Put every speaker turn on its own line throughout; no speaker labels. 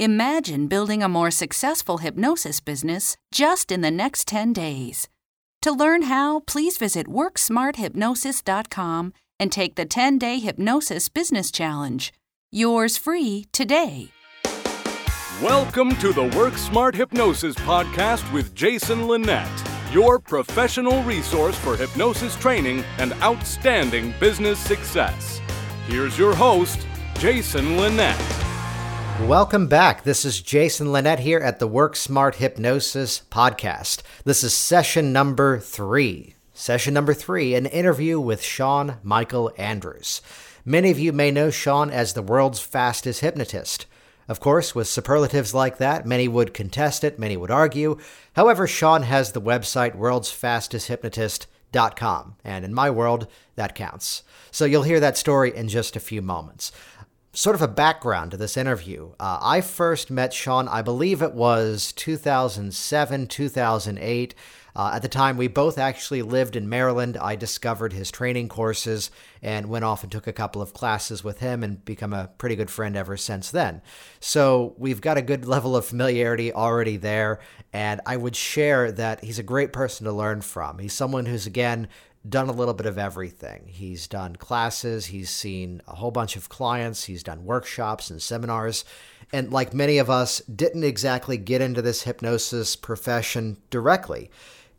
Imagine building a more successful hypnosis business just in the next 10 days. To learn how, please visit WorkSmartHypnosis.com and take the 10 day Hypnosis Business Challenge. Yours free today.
Welcome to the Work Smart Hypnosis podcast with Jason Linett, your professional resource for hypnosis training and outstanding business success. Here's your host, Jason Linett.
Welcome back. This is Jason Linett here at the Work Smart Hypnosis podcast. This is session number three. Session number three, an interview with Sean Michael Andrews. Many of you may know Sean as the world's fastest hypnotist. Of course, with superlatives like that, many would contest it, many would argue. However, Sean has the website worldsfastesthypnotist.com, and in my world, that counts. So you'll hear that story in just a few moments. Sort of a background to this interview. Uh, I first met Sean, I believe it was 2007, 2008. Uh, at the time, we both actually lived in Maryland. I discovered his training courses and went off and took a couple of classes with him and become a pretty good friend ever since then. So we've got a good level of familiarity already there. And I would share that he's a great person to learn from. He's someone who's, again, done a little bit of everything. He's done classes, he's seen a whole bunch of clients, he's done workshops and seminars. And like many of us, didn't exactly get into this hypnosis profession directly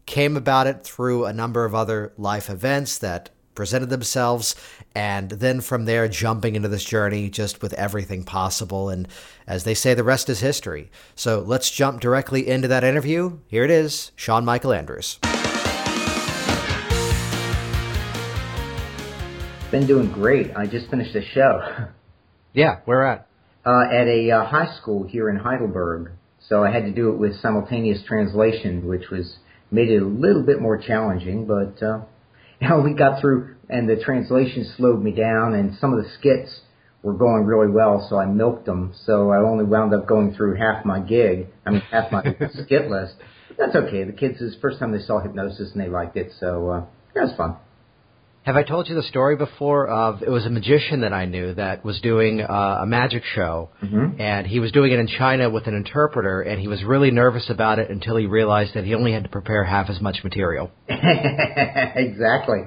came about it through a number of other life events that presented themselves and then from there jumping into this journey just with everything possible and as they say the rest is history so let's jump directly into that interview here it is sean michael andrews
been doing great i just finished a show
yeah where at
uh, at a uh, high school here in heidelberg so i had to do it with simultaneous translation which was made it a little bit more challenging, but uh, you know, we got through, and the translation slowed me down, and some of the skits were going really well, so I milked them. So I only wound up going through half my gig, I mean half my skit list. But that's okay. The kids, it's the first time they saw hypnosis and they liked it, so uh, that was fun.
Have I told you the story before of it was a magician that I knew that was doing uh, a magic show mm-hmm. and he was doing it in China with an interpreter and he was really nervous about it until he realized that he only had to prepare half as much material.
exactly.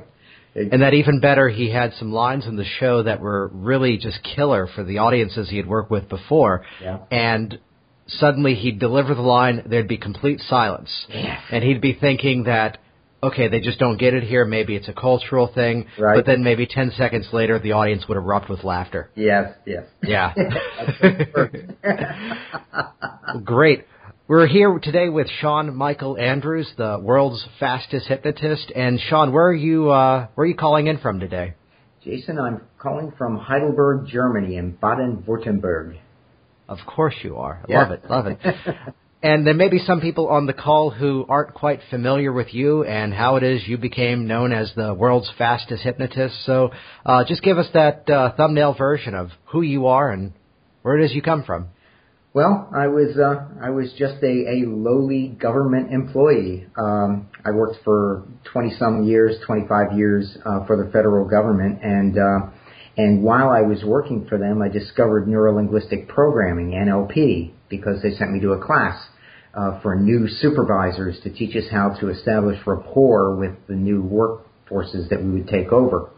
And that even better, he had some lines in the show that were really just killer for the audiences he had worked with before.
Yeah.
And suddenly he'd deliver the line, there'd be complete silence.
Yeah.
And he'd be thinking that okay, they just don't get it here. Maybe it's a cultural thing.
Right.
But then maybe 10 seconds later, the audience would erupt with laughter.
Yes, yes.
Yeah. Great. We're here today with Sean Michael Andrews, the world's fastest hypnotist. And Sean, where are you? Uh, where are you calling in from today?
Jason, I'm calling from Heidelberg, Germany, in Baden-Württemberg.
Of course you are.
Yeah.
Love it. Love it. And there may be some people on the call who aren't quite familiar with you and how it is you became known as the world's fastest hypnotist. So uh, just give us that uh, thumbnail version of who you are and where it is you come from.
Well, I was uh, I was just a, a lowly government employee. Um, I worked for 20 some years, 25 years uh, for the federal government, and uh, and while I was working for them, I discovered neurolinguistic programming (NLP) because they sent me to a class uh, for new supervisors to teach us how to establish rapport with the new workforces that we would take over.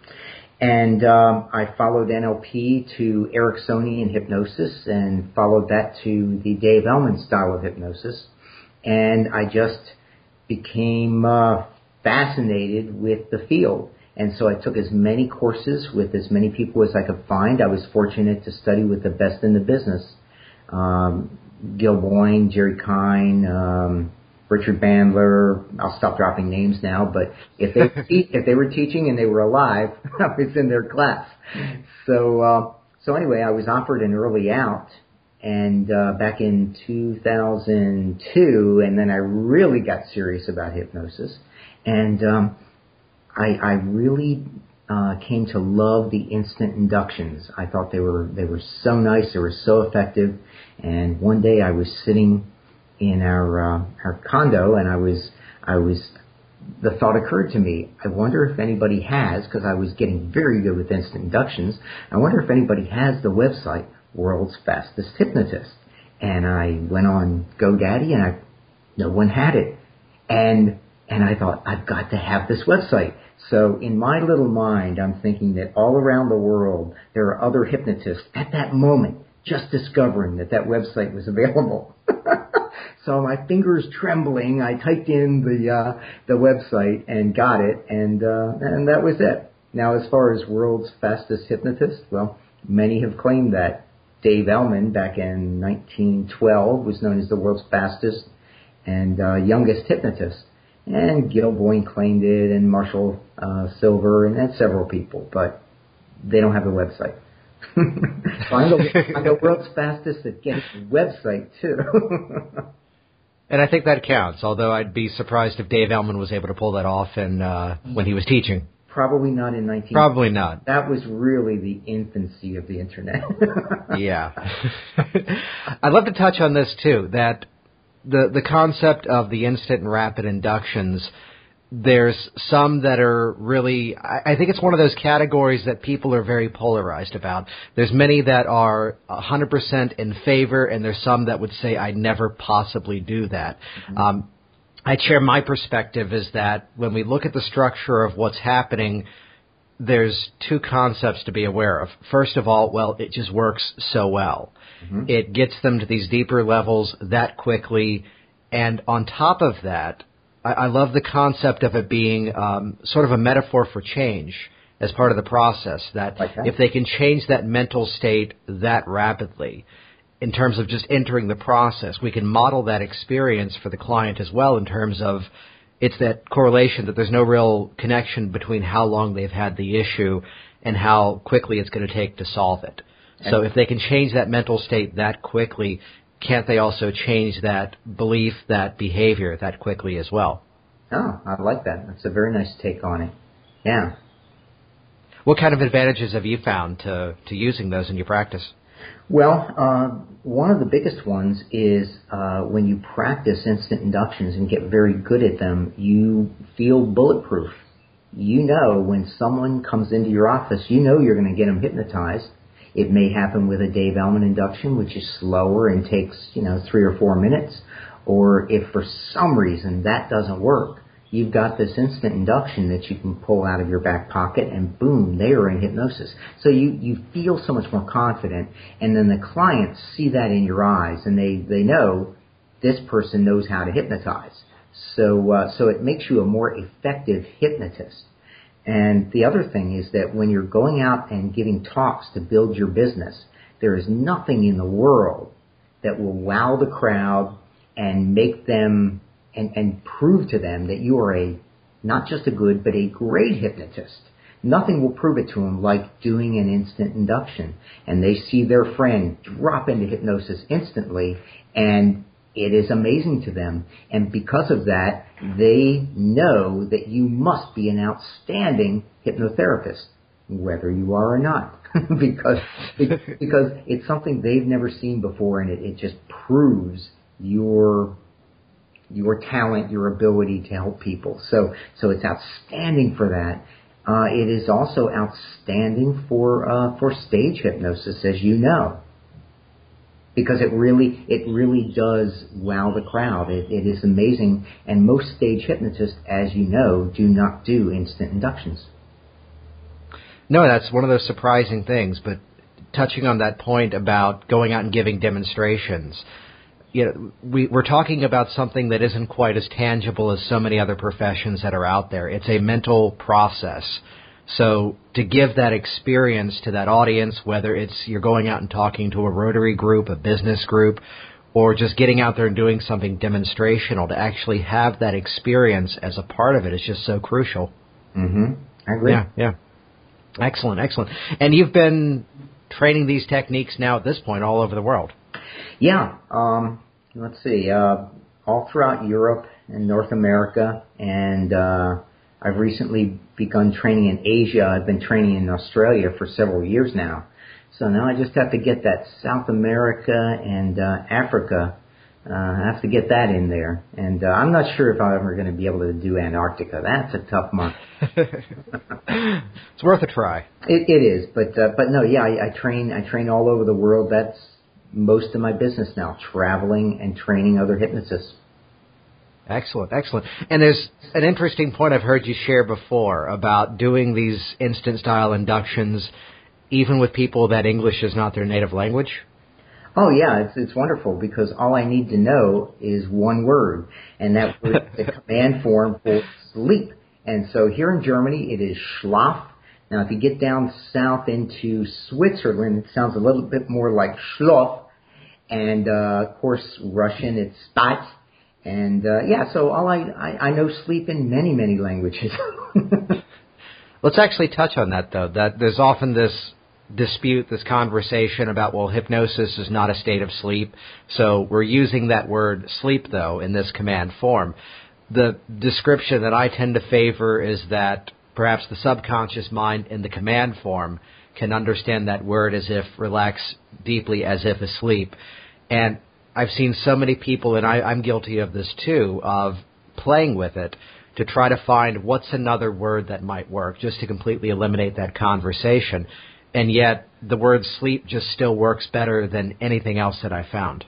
And um, I followed NLP to Ericksonian hypnosis and followed that to the Dave Elman style of hypnosis. And I just became uh, fascinated with the field. And so I took as many courses with as many people as I could find. I was fortunate to study with the best in the business. Um, Gil Boyne, Jerry Kein, um, Richard Bandler. I'll stop dropping names now, but if they te- if they were teaching and they were alive, I was in their class. So uh, so anyway, I was offered an early out, and uh, back in 2002, and then I really got serious about hypnosis, and um, I, I really uh, came to love the instant inductions. I thought they were they were so nice, they were so effective. And one day I was sitting in our uh, our condo, and I was I was the thought occurred to me. I wonder if anybody has because I was getting very good with instant inductions. I wonder if anybody has the website World's Fastest Hypnotist. and I went on GoDaddy, and I no one had it, and and I thought I've got to have this website. So in my little mind, I'm thinking that all around the world there are other hypnotists at that moment just discovering that that website was available. so my fingers trembling, I typed in the uh, the website and got it, and uh, and that was it. Now, as far as world's fastest hypnotist, well, many have claimed that. Dave Elman, back in 1912, was known as the world's fastest and uh, youngest hypnotist. And Gil Boyne claimed it, and Marshall uh, Sylver, and, and several people, but they don't have the website. so I'm, the, I'm the world's fastest at getting a website too.
and I think that counts. Although I'd be surprised if Dave Elman was able to pull that off in, uh, when he was teaching.
Probably not in 19.
Probably not.
That was really the infancy of the internet.
yeah. I'd love to touch on this too. That the the concept of the instant and rapid inductions there's some that are really I, I think it's one of those categories that people are very polarized about. There's many that are 100% in favor, and there's some that would say I never possibly do that. Mm-hmm. Um, I share my perspective is that when we look at the structure of what's happening, there's two concepts to be aware of. First of all, well, it just works so well. Mm-hmm. It gets them to these deeper levels that quickly, and on top of that, I, I love the concept of it being um, sort of a metaphor for change as part of the process. That,
that,
if they can change that mental state that rapidly, in terms of just entering the process, we can model that experience for the client as well. In terms of it's that correlation that there's no real connection between how long they've had the issue and how quickly it's going to take to solve it. So if they can change that mental state that quickly, can't they also change that belief, that behavior that quickly as well?
Oh, I like that. That's a very nice take on it. Yeah.
What kind of advantages have you found to, to using those in your practice?
Well, uh, one of the biggest ones is uh, when you practice instant inductions and get very good at them, you feel bulletproof. You know when someone comes into your office, you know you're going to get them hypnotized it may happen with a Dave Elman induction, which is slower and takes, you know, three or four minutes. Or if for some reason that doesn't work, you've got this instant induction that you can pull out of your back pocket and boom, they are in hypnosis. So you, you feel so much more confident and then the clients see that in your eyes and they, they know this person knows how to hypnotize. So, uh, so it makes you a more effective hypnotist. And the other thing is that when you're going out and giving talks to build your business, there is nothing in the world that will wow the crowd and make them and, and prove to them that you are a not just a good but a great hypnotist. Nothing will prove it to them like doing an instant induction. And they see their friend drop into hypnosis instantly and it is amazing to them. And because of that, they know that you must be an outstanding hypnotherapist, whether you are or not. because, because it's something they've never seen before and it, it just proves your your talent, your ability to help people. So, so it's outstanding for that. Uh, it is also outstanding for uh, for stage hypnosis, as you know because it really it really does wow the crowd. It, it is amazing, and most stage hypnotists, as you know, do not do instant inductions.
No, that's one of those surprising things. But touching on that point about going out and giving demonstrations, you know, we, we're talking about something that isn't quite as tangible as so many other professions that are out there. It's a mental process so to give that experience to that audience, whether it's you're going out and talking to a Rotary group, a business group, or just getting out there and doing something demonstrational, to actually have that experience as a part of it is just so crucial.
Mm-hmm. I agree.
Yeah, yeah. Excellent, excellent. And you've been training these techniques now at this point all over the world.
Yeah. Um, let's see. Uh, all throughout Europe and North America, and uh, I've recently begun training in Asia. I've been training in Australia for several years now. So now I just have to get that South America and uh, Africa. Uh, I have to get that in there, and uh, I'm not sure if I'm ever going to be able to do Antarctica. That's a tough month.
it's worth a try.
It, it is, but uh, but no, yeah, I, I train I train all over the world. That's most of my business now, traveling and training other hypnotists.
Excellent, excellent. And there's an interesting point I've heard you share before about doing these instant style inductions even with people that English is not their native language.
Oh yeah, it's it's wonderful because all I need to know is one word, and that was the command form for sleep. And so here in Germany, it is Schlaf. Now, if you get down south into Switzerland, it sounds a little bit more like Schlof. And uh, of course, Russian, it's Spat. And uh, yeah, so all I, I I know sleep in many many languages.
Let's actually touch on that though. That there's often this dispute, this conversation about, well, hypnosis is not a state of sleep. So we're using that word sleep, though, in this command form. The description that I tend to favor is that perhaps the subconscious mind in the command form can understand that word as if relax deeply, as if asleep. And I've seen so many people, and I, I'm guilty of this too, of playing with it to try to find what's another word that might work, just to completely eliminate that conversation and yet the word sleep just still works better than anything else that I found.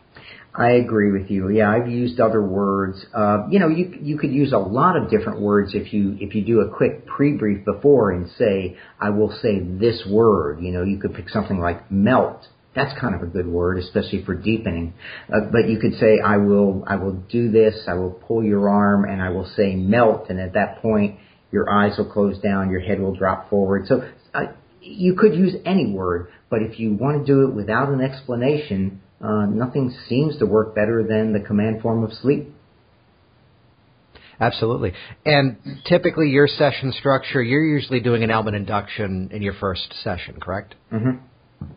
I agree with you. Yeah, I've used other words. Uh, you know, you you could use a lot of different words if you if you do a quick pre-brief before and say, I will say this word. You know, you could pick something like melt. That's kind of a good word, especially for deepening. Uh, but you could say, I will I will do this. I will pull your arm, and I will say melt. And at that point, your eyes will close down, your head will drop forward. So uh, you could use any word, but if you want to do it without an explanation, uh, nothing seems to work better than the command form of sleep.
Absolutely. And typically, your session structure, you're usually doing an Elman induction in your first session, correct?
Mm-hmm.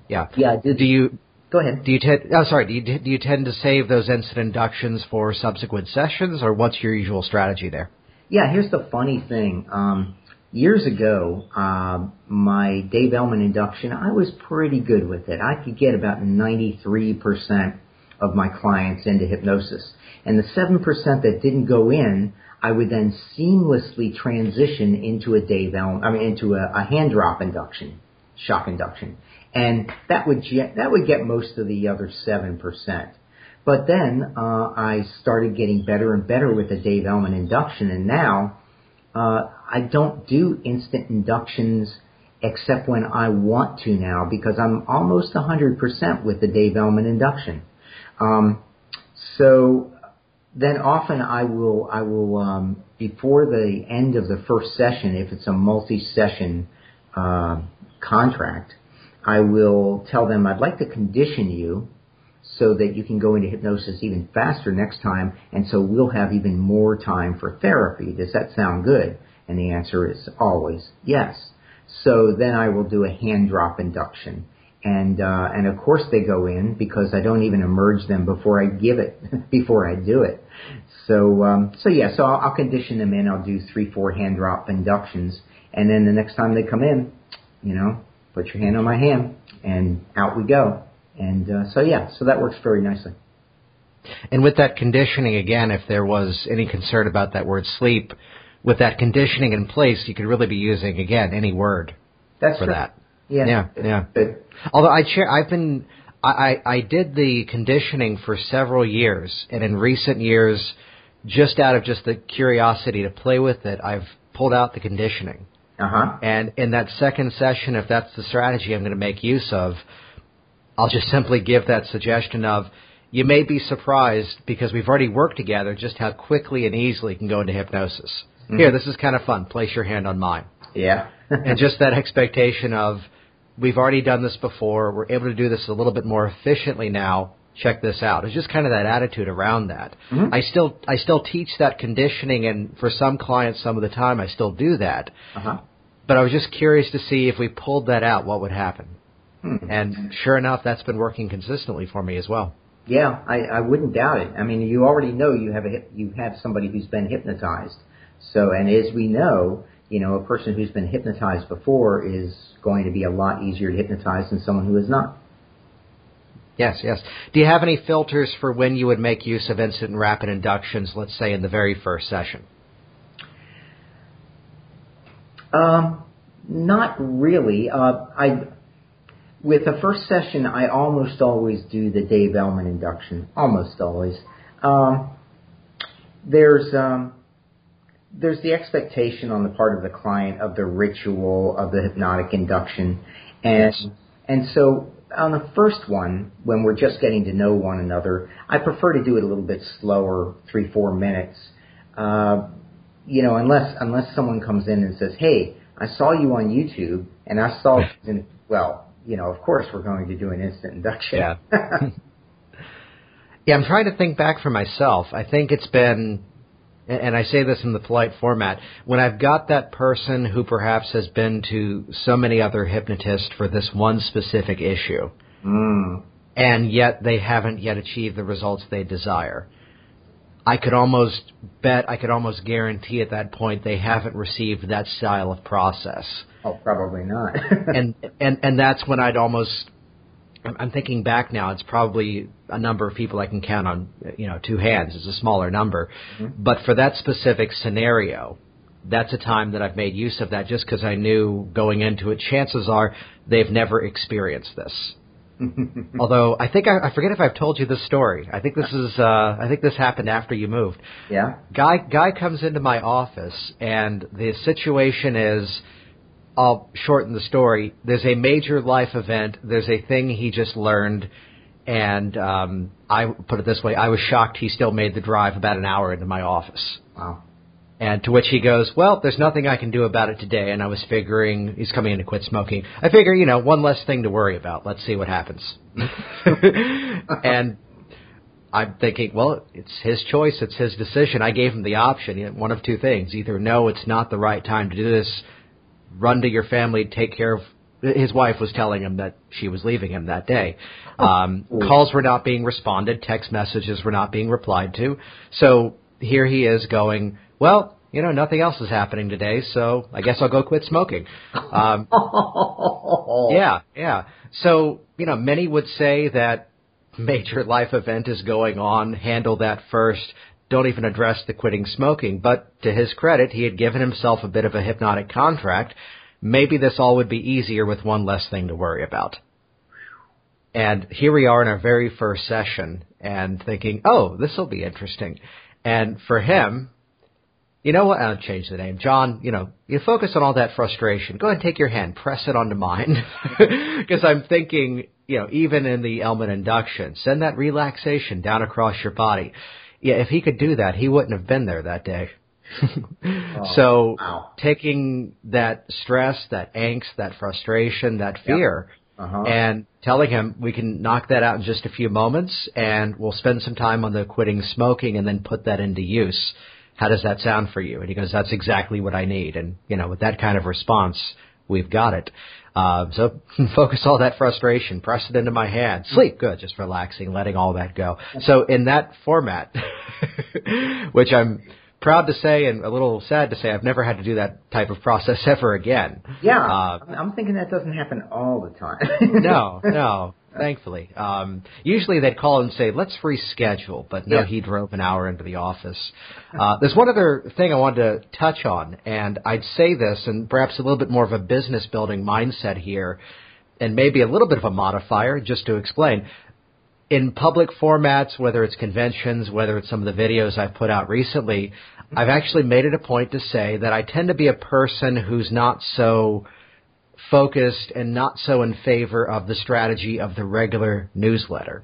Yeah.
Yeah. Did,
do you?
Go ahead.
Do you tend? Oh, sorry. Do you do you tend to save those instant inductions for subsequent sessions, or what's your usual strategy there?
Yeah. Here's the funny thing. Um, years ago, uh, my Dave Elman induction, I was pretty good with it. I could get about 93% of my clients into hypnosis. And the 7% that didn't go in, I would then seamlessly transition into a Dave Elman, I mean, into a, a hand drop induction, shock induction. And that would, that would get most of the other 7%. But then, uh, I started getting better and better with the Dave Elman induction, and now, uh, I don't do instant inductions except when I want to now because I'm almost 100% with the Dave Elman induction. Um, so then often I will I will um, before the end of the first session, if it's a multi-session uh, contract, I will tell them I'd like to condition you so that you can go into hypnosis even faster next time, and so we'll have even more time for therapy. Does that sound good? And the answer is always yes. So then I will do a hand drop induction. And, uh, and of course they go in because I don't even emerge them before I give it, before I do it. So, um, so yeah, so I'll, I'll condition them in. I'll do three, four hand drop inductions. And then the next time they come in, you know, put your hand on my hand and out we go. And, uh, so yeah, so that works very nicely.
And with that conditioning, again, if there was any concern about that word sleep, with that conditioning in place, you could really be using again any word
That's
for
true.
that.
Yeah,
Yeah, yeah.
Good.
Although I chair, I've been, I, I, I did the conditioning for several years, and in recent years, just out of just the curiosity to play with it, I've pulled out the conditioning.
Uh huh.
And in that second session, if that's the strategy I'm going to make use of, I'll just simply give that suggestion of, you may be surprised because we've already worked together just how quickly and easily you can go into hypnosis.
Mm-hmm.
Here, this is kind of fun. Place your hand on mine.
Yeah.
and just that expectation of, we've already done this before. We're able to do this a little bit more efficiently now. Check this out. It's just kind of that attitude around that.
Mhm.
I still, I still teach that conditioning, and for some clients, some of the time, I still do that.
uh huh.
But I was just curious to see if we pulled that out, what would happen.
Hmm.
And sure enough, that's been working consistently for me as well.
Yeah, I, I wouldn't doubt it. I mean, you already know you have a you have somebody who's been hypnotized. So, and as we know, you know, a person who's been hypnotized before is going to be a lot easier to hypnotize than someone who is not.
Yes, yes. Do you have any filters for when you would make use of instant and rapid inductions, let's say in the very first session?
Um, not really. Uh, I with the first session, I almost always do the Dave Elman induction. Almost always. Um, there's um, there's the expectation on the part of the client of the ritual of the hypnotic induction, and yes. and so on the first one, when we're just getting to know one another, I prefer to do it a little bit slower, three four minutes. Uh, you know, unless unless someone comes in and says, "Hey, I saw you on YouTube, and I saw," in, well, you know, of course we're going to do an instant induction.
Yeah. yeah, I'm trying to think back for myself. I think it's been and I say this in the polite format, when I've got that person who perhaps has been to so many other hypnotists for this one specific issue,
mm.
and yet they haven't yet achieved the results they desire, I could almost bet, I could almost guarantee at that point they haven't received that style of process.
Oh, probably not.
and and and that's when I'd almost I'm thinking back now. It's probably a number of people I can count on, you know, two hands. It's a smaller number, mm-hmm. but for that specific scenario, that's a time that I've made use of that just because I knew going into it. Chances are they've never experienced this. Although I think I, I forget if I've told you this story. I think this is uh, I think this happened after you moved.
Yeah.
Guy guy comes into my office and the situation is I'll shorten the story. There's a major life event. There's a thing he just learned, and um, I put it this way: I was shocked he still made the drive about an hour into my office.
Wow.
And to which he goes, "Well, there's nothing I can do about it today." And I was figuring he's coming in to quit smoking. I figure, you know, one less thing to worry about. Let's see what happens. and I'm thinking, well, it's his choice, it's his decision. I gave him the option, one of two things: either no, it's not the right time to do this run to your family, take care of. His wife was telling him that she was leaving him that day. Oh. Um, calls were not being responded, text messages were not being replied to. So here he is going, well, you know, nothing else is happening today, so I guess I'll go quit smoking. Um, yeah, yeah. So, you know, many would say that major life event is going on, handle that first, don't even address the quitting smoking. But to his credit, he had given himself a bit of a hypnotic contract. Maybe this all would be easier with one less thing to worry about. And here we are in our very first session and thinking, oh, this will be interesting. And for him, you know what? I'll change the name. John, you know, you focus on all that frustration. Go ahead and take your hand, press it onto mine. Because I'm thinking, you know, even in the Elman induction, send that relaxation down across your body yeah, if he could do that, he wouldn't have been there that day. oh, so
wow.
taking that stress, that angst, that frustration, that fear,
yep. uh-huh.
and telling him we can knock that out in just a few moments, and we'll spend some time on the quitting smoking, and then put that into use. How does that sound for you? And he goes, "That's exactly what I need." And you know, with that kind of response, we've got it. Uh, so focus all that frustration, press it into my hand, sleep good, just relaxing, letting all that go. So in that format, which I'm proud to say and a little sad to say, I've never had to do that type of process ever again.
Yeah, uh, I'm thinking that doesn't happen all the time.
no, no thankfully. Um, usually they'd call and say, let's reschedule, but no, yeah. he drove an hour into the office. Uh, there's one other thing I wanted to touch on, and I'd say this, and perhaps a little bit more of a business building mindset here, and maybe a little bit of a modifier, just to explain. In public formats, whether it's conventions, whether it's some of the videos I've put out recently, I've actually made it a point to say that I tend to be a person who's not so focused and not so in favor of the strategy of the regular newsletter.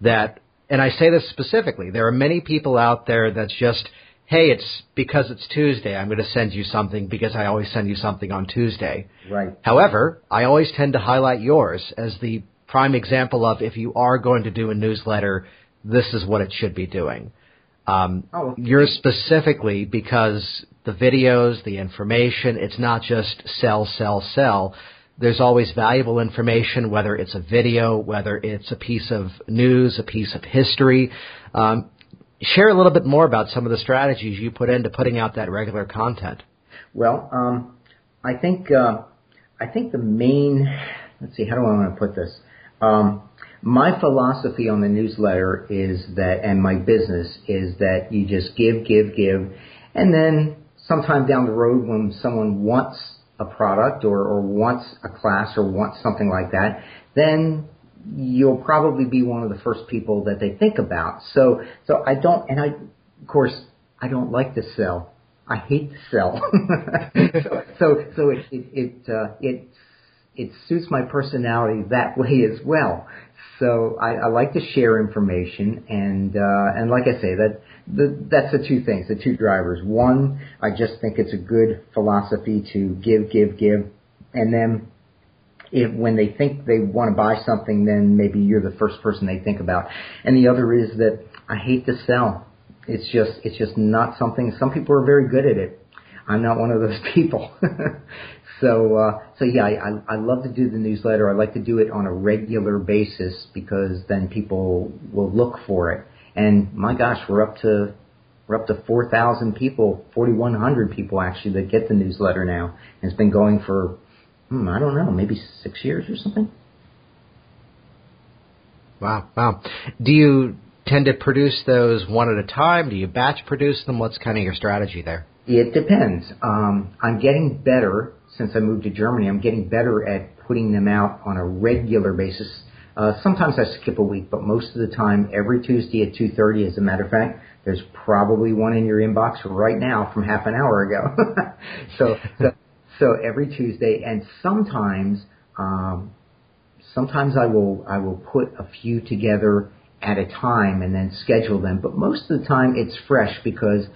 That, and I say this specifically, there are many people out there that's just, hey, it's because it's Tuesday, I'm going to send you something because I always send you something on Tuesday.
Right.
However, I always tend to highlight yours as the prime example of if you are going to do a newsletter, this is what it should be doing. Um,
oh.
Yours specifically because the videos, the information. It's not just sell, sell, sell. There's always valuable information, whether it's a video, whether it's a piece of news, a piece of history. Um, share a little bit more about some of the strategies you put into putting out that regular content.
Well, um, I think uh, I think the main let's see how do I want to put this. Um, my philosophy on the newsletter is that, and my business is that you just give, give, give, and then sometime down the road when someone wants a product or, or wants a class or wants something like that, then you'll probably be one of the first people that they think about. So, so I don't, and I, of course, I don't like to sell. I hate to sell. so, so, so it, it, it, uh, it, it suits my personality that way as well. So I, I like to share information, and uh, and like I say, that the, that's the two things, the two drivers. One, I just think it's a good philosophy to give, give, give, and then if when they think they want to buy something, then maybe you're the first person they think about. And the other is that I hate to sell. It's just it's just not something. Some people are very good at it. I'm not one of those people. So uh, so yeah, I, I love to do the newsletter. I like to do it on a regular basis because then people will look for it. And my gosh, we're up to we're up to 4,000 people, 4,100 people actually that get the newsletter now. And it's been going for hmm, I don't know, maybe six years or something.
Wow, wow. Do you tend to produce those one at a time? Do you batch produce them? What's kind of your strategy there?
It depends. Um, I'm getting better since I moved to Germany. I'm getting better at putting them out on a regular basis. Uh, sometimes I skip a week, but most of the time, every Tuesday at 2:30. As a matter of fact, there's probably one in your inbox right now from half an hour ago. so, so, so every Tuesday, and sometimes, um, sometimes I will I will put a few together at a time and then schedule them. But most of the time, it's fresh because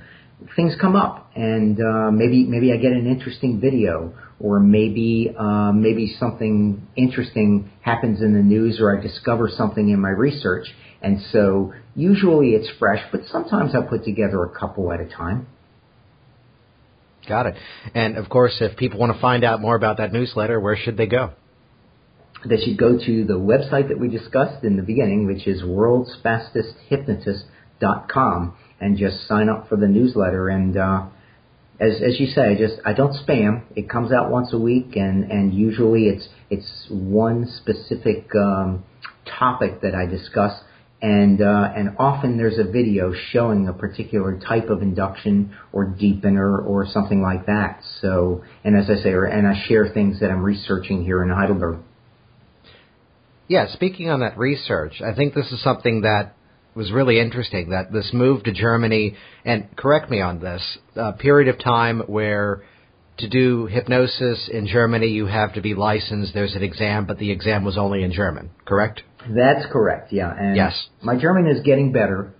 things come up, and uh, maybe maybe I get an interesting video, or maybe uh, maybe something interesting happens in the news, or I discover something in my research, and so usually it's fresh. But sometimes I put together a couple at a time.
Got it. And of course, if people want to find out more about that newsletter, where should they go?
They should go to the website that we discussed in the beginning, which is worldsfastesthypnotist.com, and just sign up for the newsletter. And uh, as as you say, just I don't spam. It comes out once a week, and and usually it's it's one specific um, topic that I discuss and uh, and often there's a video showing a particular type of induction or deepener or something like that. So, and as I say, or, and I share things that I'm researching here in Heidelberg.
Yeah, speaking on that research, I think this is something that was really interesting. That this move to Germany, and correct me on this, a period of time where to do hypnosis in Germany you have to be licensed. There's an exam, but the exam was only in German. Correct?
That's correct. Yeah. And
yes.
My German is getting better,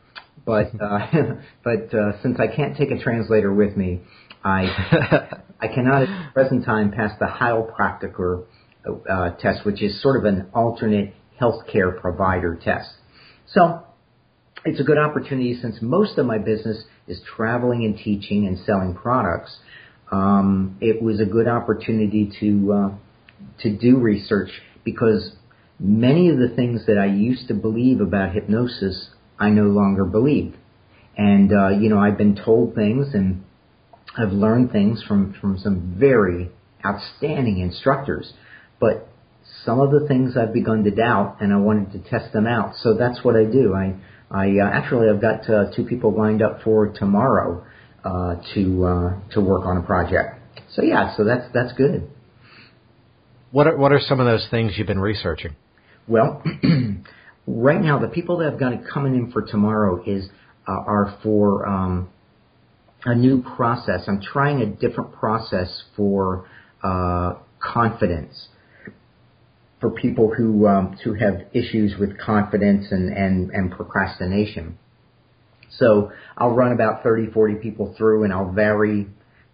but uh, but uh, since I can't take a translator with me, I I cannot at the present time pass the Heilpraktiker uh, test, which is sort of an alternate healthcare provider test. So it's a good opportunity since most of my business is traveling and teaching and selling products. Um, it was a good opportunity to uh, to do research because many of the things that I used to believe about hypnosis, I no longer believe. And, uh, you know, I've been told things and I've learned things from, from some very outstanding instructors. But some of the things I've begun to doubt and I wanted to test them out. So that's what I do. I, I uh, actually I've got uh, two people lined up for tomorrow uh, to uh, to work on a project. So yeah, so that's that's good.
What are what are some of those things you've been researching?
Well, right now the people that have got coming in for tomorrow is uh, are for um, a new process. I'm trying a different process for uh, confidence for people who um, who have issues with confidence and, and, and procrastination. So I'll run about 30, 40 people through, and I'll vary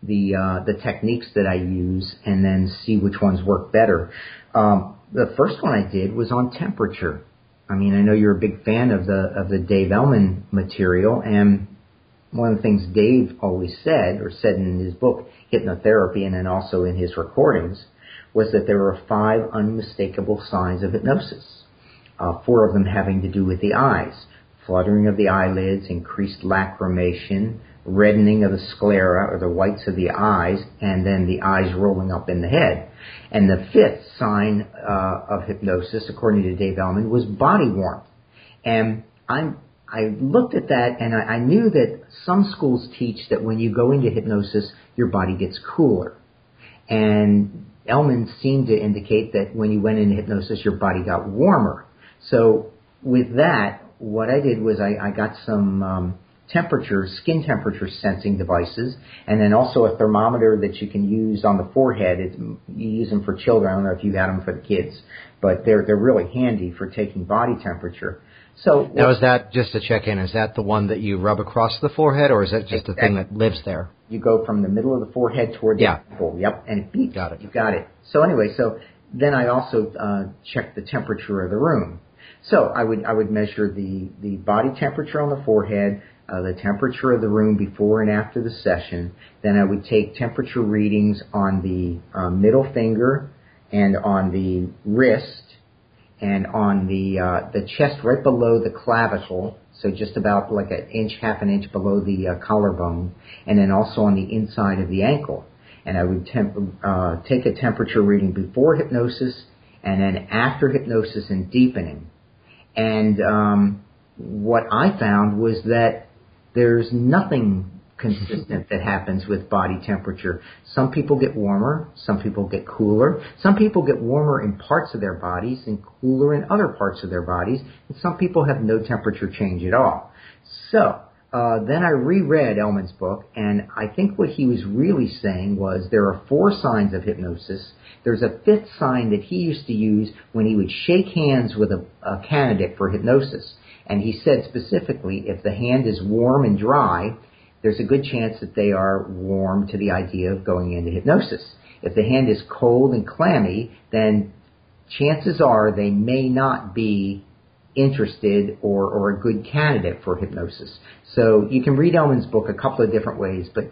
the uh, the techniques that I use, and then see which ones work better. Um, the first one I did was on temperature. I mean, I know you're a big fan of the of the Dave Elman material, and one of the things Dave always said, or said in his book Hypnotherapy, and then also in his recordings, was that there were five unmistakable signs of hypnosis. Uh, four of them having to do with the eyes: fluttering of the eyelids, increased lacrimation, reddening of the sclera or the whites of the eyes, and then the eyes rolling up in the head. And the fifth sign uh, of hypnosis, according to Dave Elman, was body warmth. And I'm, I looked at that and I, I knew that some schools teach that when you go into hypnosis, your body gets cooler. And Elman seemed to indicate that when you went into hypnosis, your body got warmer. So with that, what I did was I, I got some um, temperature, skin temperature sensing devices, and then also a thermometer that you can use on the forehead. It's, you use them for children. I don't know if you had them for the kids, but they're they're really handy for taking body temperature. So
now is that just to check in? Is that the one that you rub across the forehead, or is that just the thing that lives there?
You go from the middle of the forehead toward
yeah.
the temple. Yep, and it beeps.
Got it.
You got it. So anyway, so then I also uh, checked the temperature of the room. So I would I would measure the the body temperature on the forehead, uh, the temperature of the room before and after the session. Then I would take temperature readings on the uh, middle finger and on the wrist and on the uh, the chest right below the clavicle, so just about like an inch, half an inch below the uh, collarbone, and then also on the inside of the ankle. And I would temp- uh, take a temperature reading before hypnosis and then after hypnosis and deepening. And um, what I found was that there's nothing consistent that happens with body temperature. Some people get warmer, some people get cooler, some people get warmer in parts of their bodies and cooler in other parts of their bodies, and some people have no temperature change at all. So, uh, then I reread Elman's book, and I think what he was really saying was there are four signs of hypnosis. There's a fifth sign that he used to use when he would shake hands with a, a candidate for hypnosis. And he said specifically, if the hand is warm and dry, there's a good chance that they are warm to the idea of going into hypnosis. If the hand is cold and clammy, then chances are they may not be interested or, or a good candidate for hypnosis. So you can read Elman's book a couple of different ways, but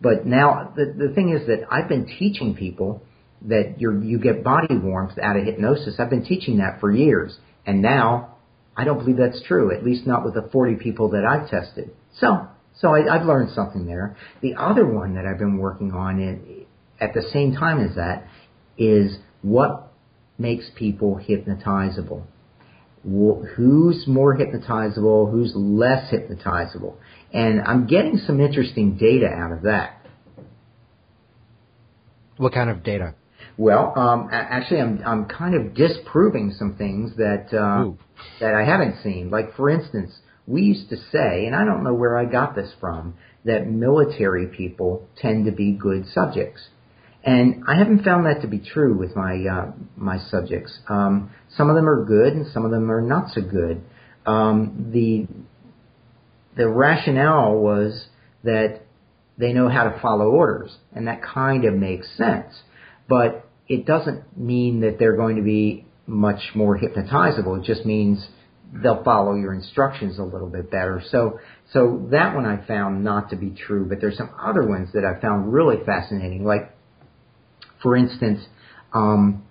but now the the thing is that I've been teaching people that you you get body warmth out of hypnosis. I've been teaching that for years, and now I don't believe that's true. At least not with the 40 people that I've tested. So so I, I've learned something there. The other one that I've been working on in, at the same time as that is what makes people hypnotizable. Who's more hypnotizable? Who's less hypnotizable? And I'm getting some interesting data out of that.
What kind of data?
Well, um, actually, I'm I'm kind of disproving some things that uh, that I haven't seen. Like, for instance, we used to say, and I don't know where I got this from, that military people tend to be good subjects. And I haven't found that to be true with my uh, my subjects. Um, some of them are good, and some of them are not so good. Um, the the rationale was that they know how to follow orders, and that kind of makes sense. But it doesn't mean that they're going to be much more hypnotizable. It just means they'll follow your instructions a little bit better. So, so that one I found not to be true, but there's some other ones that I found really fascinating. Like, for instance, um,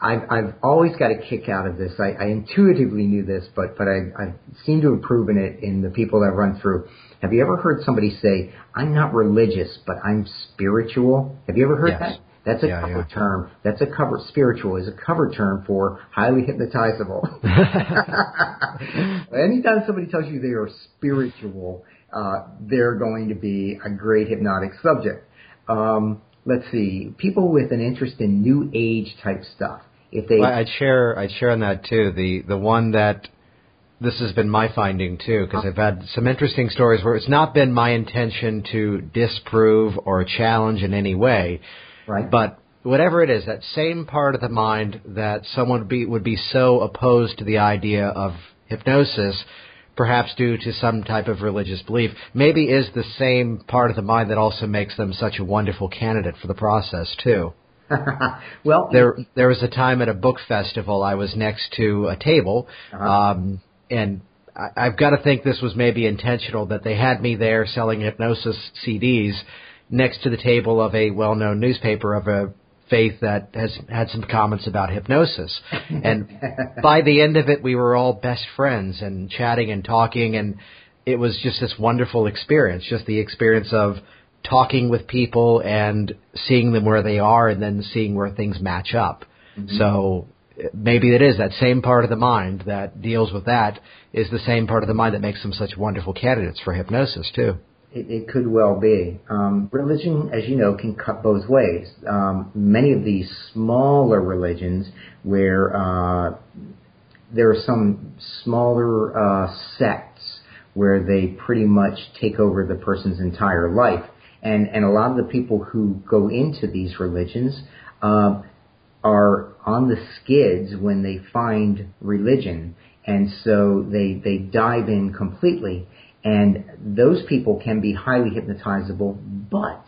I've, I've always got a kick out of this. I, I intuitively knew this, but, but I, I seem to have proven it in the people that I've run through. Have you ever heard somebody say, I'm not religious, but I'm spiritual? Have you ever heard
yes.
that? That's a
yeah,
cover
yeah.
term. That's a cover. Spiritual is a cover term for highly hypnotizable. Anytime somebody tells you they are spiritual, uh, they're going to be a great hypnotic subject. Um, let's see. People with an interest in new age type stuff. If they,
well, I'd share, I'd share on that too. The the one that this has been my finding too, because I've had some interesting stories where it's not been my intention to disprove or challenge in any way.
Right.
But whatever it is, that same part of the mind that someone would be, would be so opposed to the idea of hypnosis, perhaps due to some type of religious belief, maybe is the same part of the mind that also makes them such a wonderful candidate for the process too.
well,
there there was a time at a book festival I was next to a table,
uh-huh.
um, and I, I've got to think this was maybe intentional that they had me there selling hypnosis CDs next to the table of a well-known newspaper of a faith that has had some comments about hypnosis. And by the end of it, we were all best friends and chatting and talking, and it was just this wonderful experience, just the experience of talking with people and seeing them where they are and then seeing where things match up. Mm-hmm. So maybe it is that same part of the mind that deals with that is the same part of the mind that makes them such wonderful candidates for hypnosis too.
It, it could well be. Um, religion, as you know, can cut both ways. Um, many of these smaller religions, where uh, there are some smaller uh, sects where they pretty much take over the person's entire life, and and a lot of the people who go into these religions uh, are on the skids when they find religion, and so they they dive in completely and those people can be highly hypnotizable, but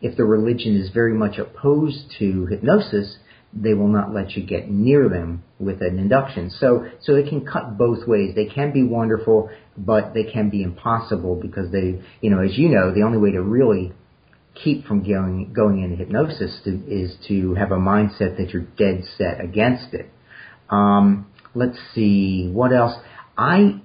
if the religion is very much opposed to hypnosis, they will not let you get near them with an induction. So, so they can cut both ways. They can be wonderful, but they can be impossible because they, you know, as you know, the only way to really keep from going going into hypnosis to, is to have a mindset that you're dead set against it. Um, let's see what else. I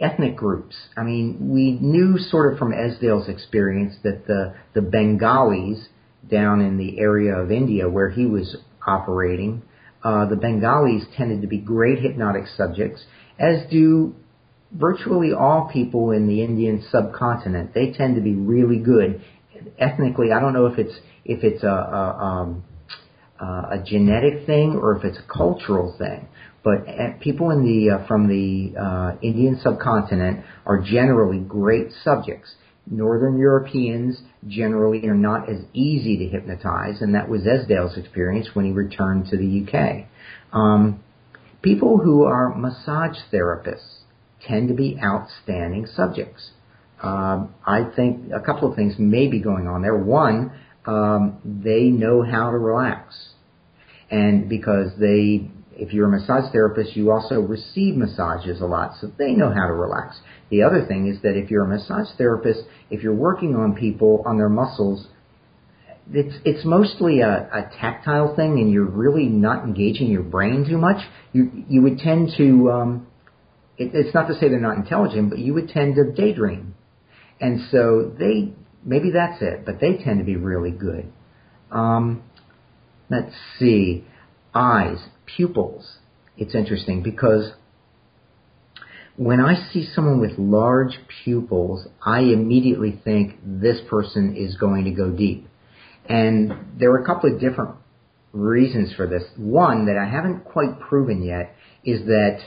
ethnic groups. I mean, we knew sort of from Esdaile's experience that the, the Bengalis down in the area of India where he was operating, uh, the Bengalis tended to be great hypnotic subjects, as do virtually all people in the Indian subcontinent. They tend to be really good. Ethnically, I don't know if it's if it's a, a, um, a genetic thing or if it's a cultural thing but uh, people in the uh, from the uh, Indian subcontinent are generally great subjects. Northern Europeans generally are not as easy to hypnotize, and that was Esdaile's experience when he returned to the UK. Um, people who are massage therapists tend to be outstanding subjects. Um, I think a couple of things may be going on there. One, um, they know how to relax, and because they if you're a massage therapist, you also receive massages a lot, so they know how to relax. The other thing is that if you're a massage therapist, if you're working on people, on their muscles, it's it's mostly a, a tactile thing, and you're really not engaging your brain too much. You you would tend to. Um, it, it's not to say they're not intelligent, but you would tend to daydream, and so they maybe that's it, but they tend to be really good. Um, let's see, eyes pupils, it's interesting because when I see someone with large pupils, I immediately think this person is going to go deep. And there are a couple of different reasons for this. One that I haven't quite proven yet is that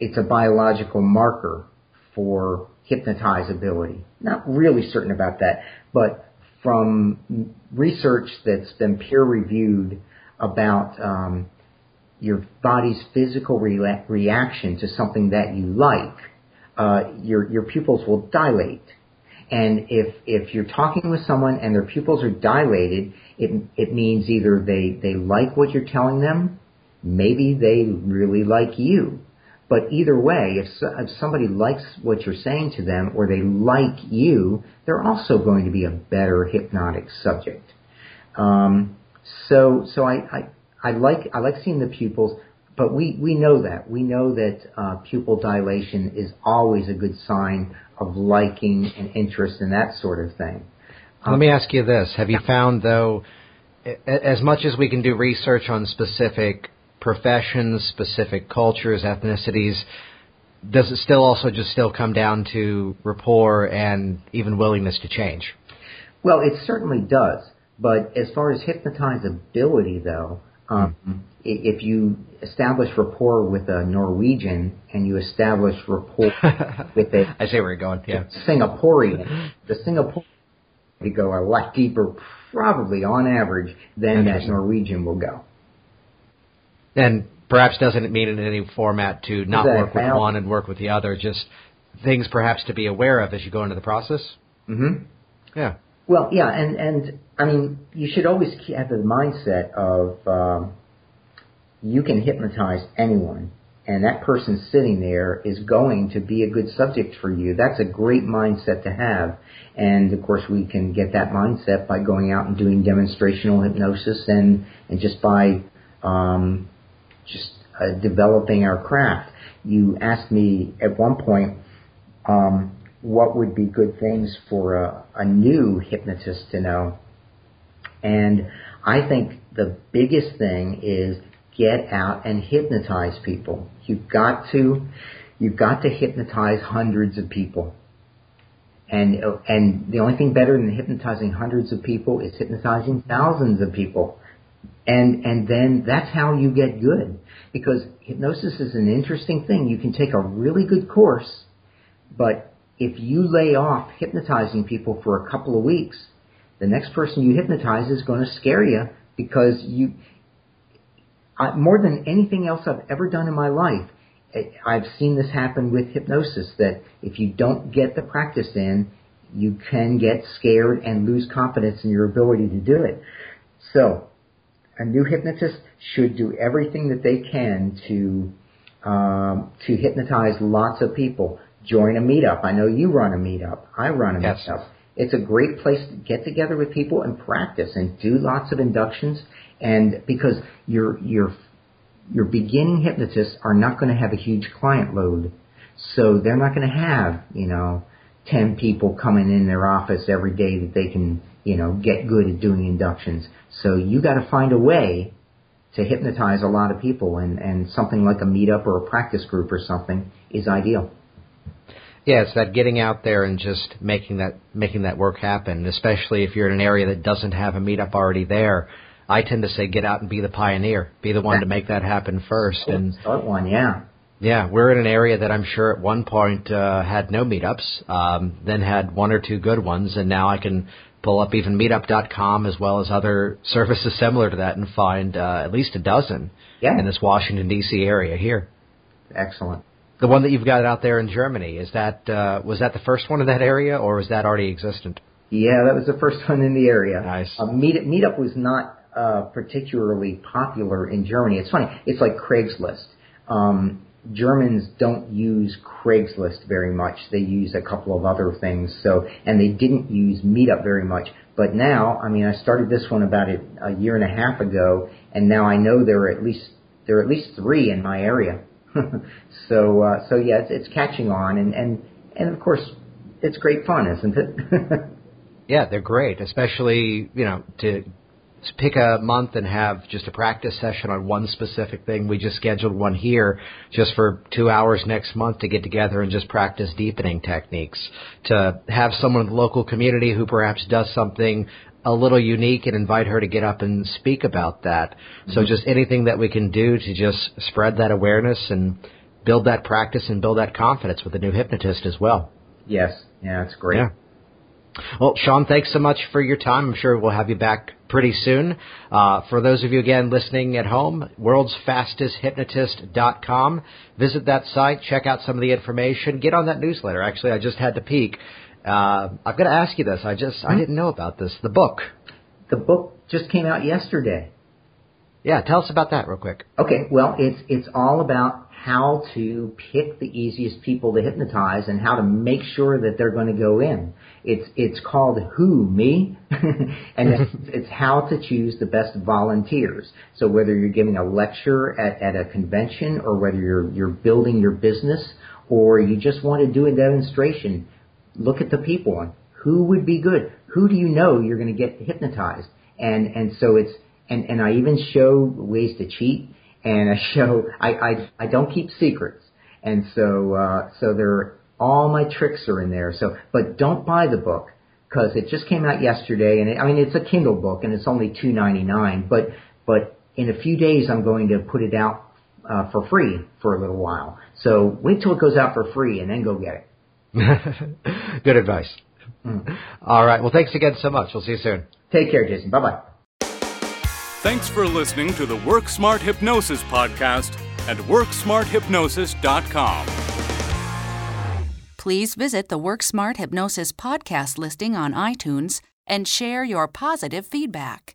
it's a biological marker for hypnotizability. Not really certain about that, but from research that's been peer reviewed about um, your body's physical re- reaction to something that you like, uh, your your pupils will dilate. And if if you're talking with someone and their pupils are dilated, it it means either they they like what you're telling them, maybe they really like you. But either way, if, if somebody likes what you're saying to them or they like you, they're also going to be a better hypnotic subject. Um, so so I, I I like I like seeing the pupils, but we we know that we know that uh, pupil dilation is always a good sign of liking and interest and that sort of thing.
Um, Let me ask you this: Have you found though, as much as we can do research on specific professions, specific cultures, ethnicities, does it still also just still come down to rapport and even willingness to change?
Well, it certainly does. But as far as hypnotizability, though, um, mm-hmm. If you establish rapport with a Norwegian and you establish rapport with a
I see where you're going. Yeah,
Singaporean, the Singaporean to go a lot deeper, probably on average, than that Norwegian will go.
And perhaps doesn't it mean in any format to not work with one and work with the other. Just things perhaps to be aware of as you go into the process.
Mm-hmm.
Yeah.
Well, yeah, and and I mean, you should always have the mindset of um, you can hypnotize anyone, and that person sitting there is going to be a good subject for you. That's a great mindset to have, and of course, we can get that mindset by going out and doing demonstrational hypnosis, and and just by um, just uh, developing our craft. You asked me at one point. Um, what would be good things for a, a new hypnotist to know. And I think the biggest thing is get out and hypnotize people. You've got to, you've got to hypnotize hundreds of people. And and the only thing better than hypnotizing hundreds of people is hypnotizing thousands of people. And and then that's how you get good. Because hypnosis is an interesting thing. You can take a really good course, but if you lay off hypnotizing people for a couple of weeks, the next person you hypnotize is going to scare you because you I, more than anything else I've ever done in my life, I've seen this happen with hypnosis that if you don't get the practice in, you can get scared and lose confidence in your ability to do it. So, a new hypnotist should do everything that they can to um, to hypnotize lots of people. Join a meetup. I know you run a meetup. I run a yes. meetup. It's a great place to get together with people and practice and do lots of inductions. And because your your your beginning hypnotists are not going to have a huge client load, so they're not going to have you know ten people coming in their office every day that they can you know get good at doing inductions. So you got to find a way to hypnotize a lot of people, and and something like a meetup or a practice group or something is ideal.
Yeah, it's that getting out there and just making that making that work happen, especially if you're in an area that doesn't have a meetup already there. I tend to say get out and be the pioneer, be the one to make that happen first. And
start one, yeah.
Yeah, we're in an area that I'm sure at one point uh, had no meetups, um, then had one or two good ones, and now I can pull up even meetup.com as well as other services similar to that and find uh, at least a dozen
yeah.
in this Washington D.C. area here.
Excellent.
The one that you've got out there in Germany is that uh, was that the first one in that area, or was that already existent?
Yeah, that was the first one in the area.
Nice.
Uh, Meet, Meetup was not uh, particularly popular in Germany. It's funny. It's like Craigslist. Um, Germans don't use Craigslist very much. They use a couple of other things. So, and they didn't use Meetup very much. But now, I mean, I started this one about a, a year and a half ago, and now I know there are at least there are at least three in my area. so uh, so yeah, it's, it's catching on, and and and of course, it's great fun, isn't it?
yeah, they're great, especially you know to pick a month and have just a practice session on one specific thing. We just scheduled one here just for two hours next month to get together and just practice deepening techniques. To have someone in the local community who perhaps does something a little unique and invite her to get up and speak about that. Mm-hmm. So just anything that we can do to just spread that awareness and build that practice and build that confidence with a new hypnotist as well.
Yes. Yeah, that's great.
Yeah. Well, Sean, thanks so much for your time. I'm sure we'll have you back pretty soon. Uh, for those of you again listening at home, worldsfastesthypnotist.com. Visit that site, check out some of the information, get on that newsletter. Actually, I just had to peek. Uh, I've got to ask you this. I just I hmm? didn't know about this. The book.
The book just came out yesterday.
Yeah, tell us about that real quick.
Okay, well, it's it's all about how to pick the easiest people to hypnotize and how to make sure that they're going to go in. It's it's called Who Me, and it's, it's how to choose the best volunteers. So whether you're giving a lecture at, at a convention or whether you're you're building your business or you just want to do a demonstration, look at the people and who would be good. Who do you know you're going to get hypnotized? And and so it's and and I even show ways to cheat, and I show I I I don't keep secrets, and so uh, so there all my tricks are in there. So but don't buy the book because it just came out yesterday, and it, I mean it's a Kindle book and it's only two ninety nine, but but in a few days I'm going to put it out uh, for free for a little while. So wait till it goes out for free and then go get
it. Good advice. Mm. All right. Well, thanks again so much. We'll see you soon.
Take care, Jason. Bye bye.
Thanks for listening to the Work Smart Hypnosis podcast at WorkSmartHypnosis.com.
Please visit the Work Smart Hypnosis podcast listing on iTunes and share your positive feedback.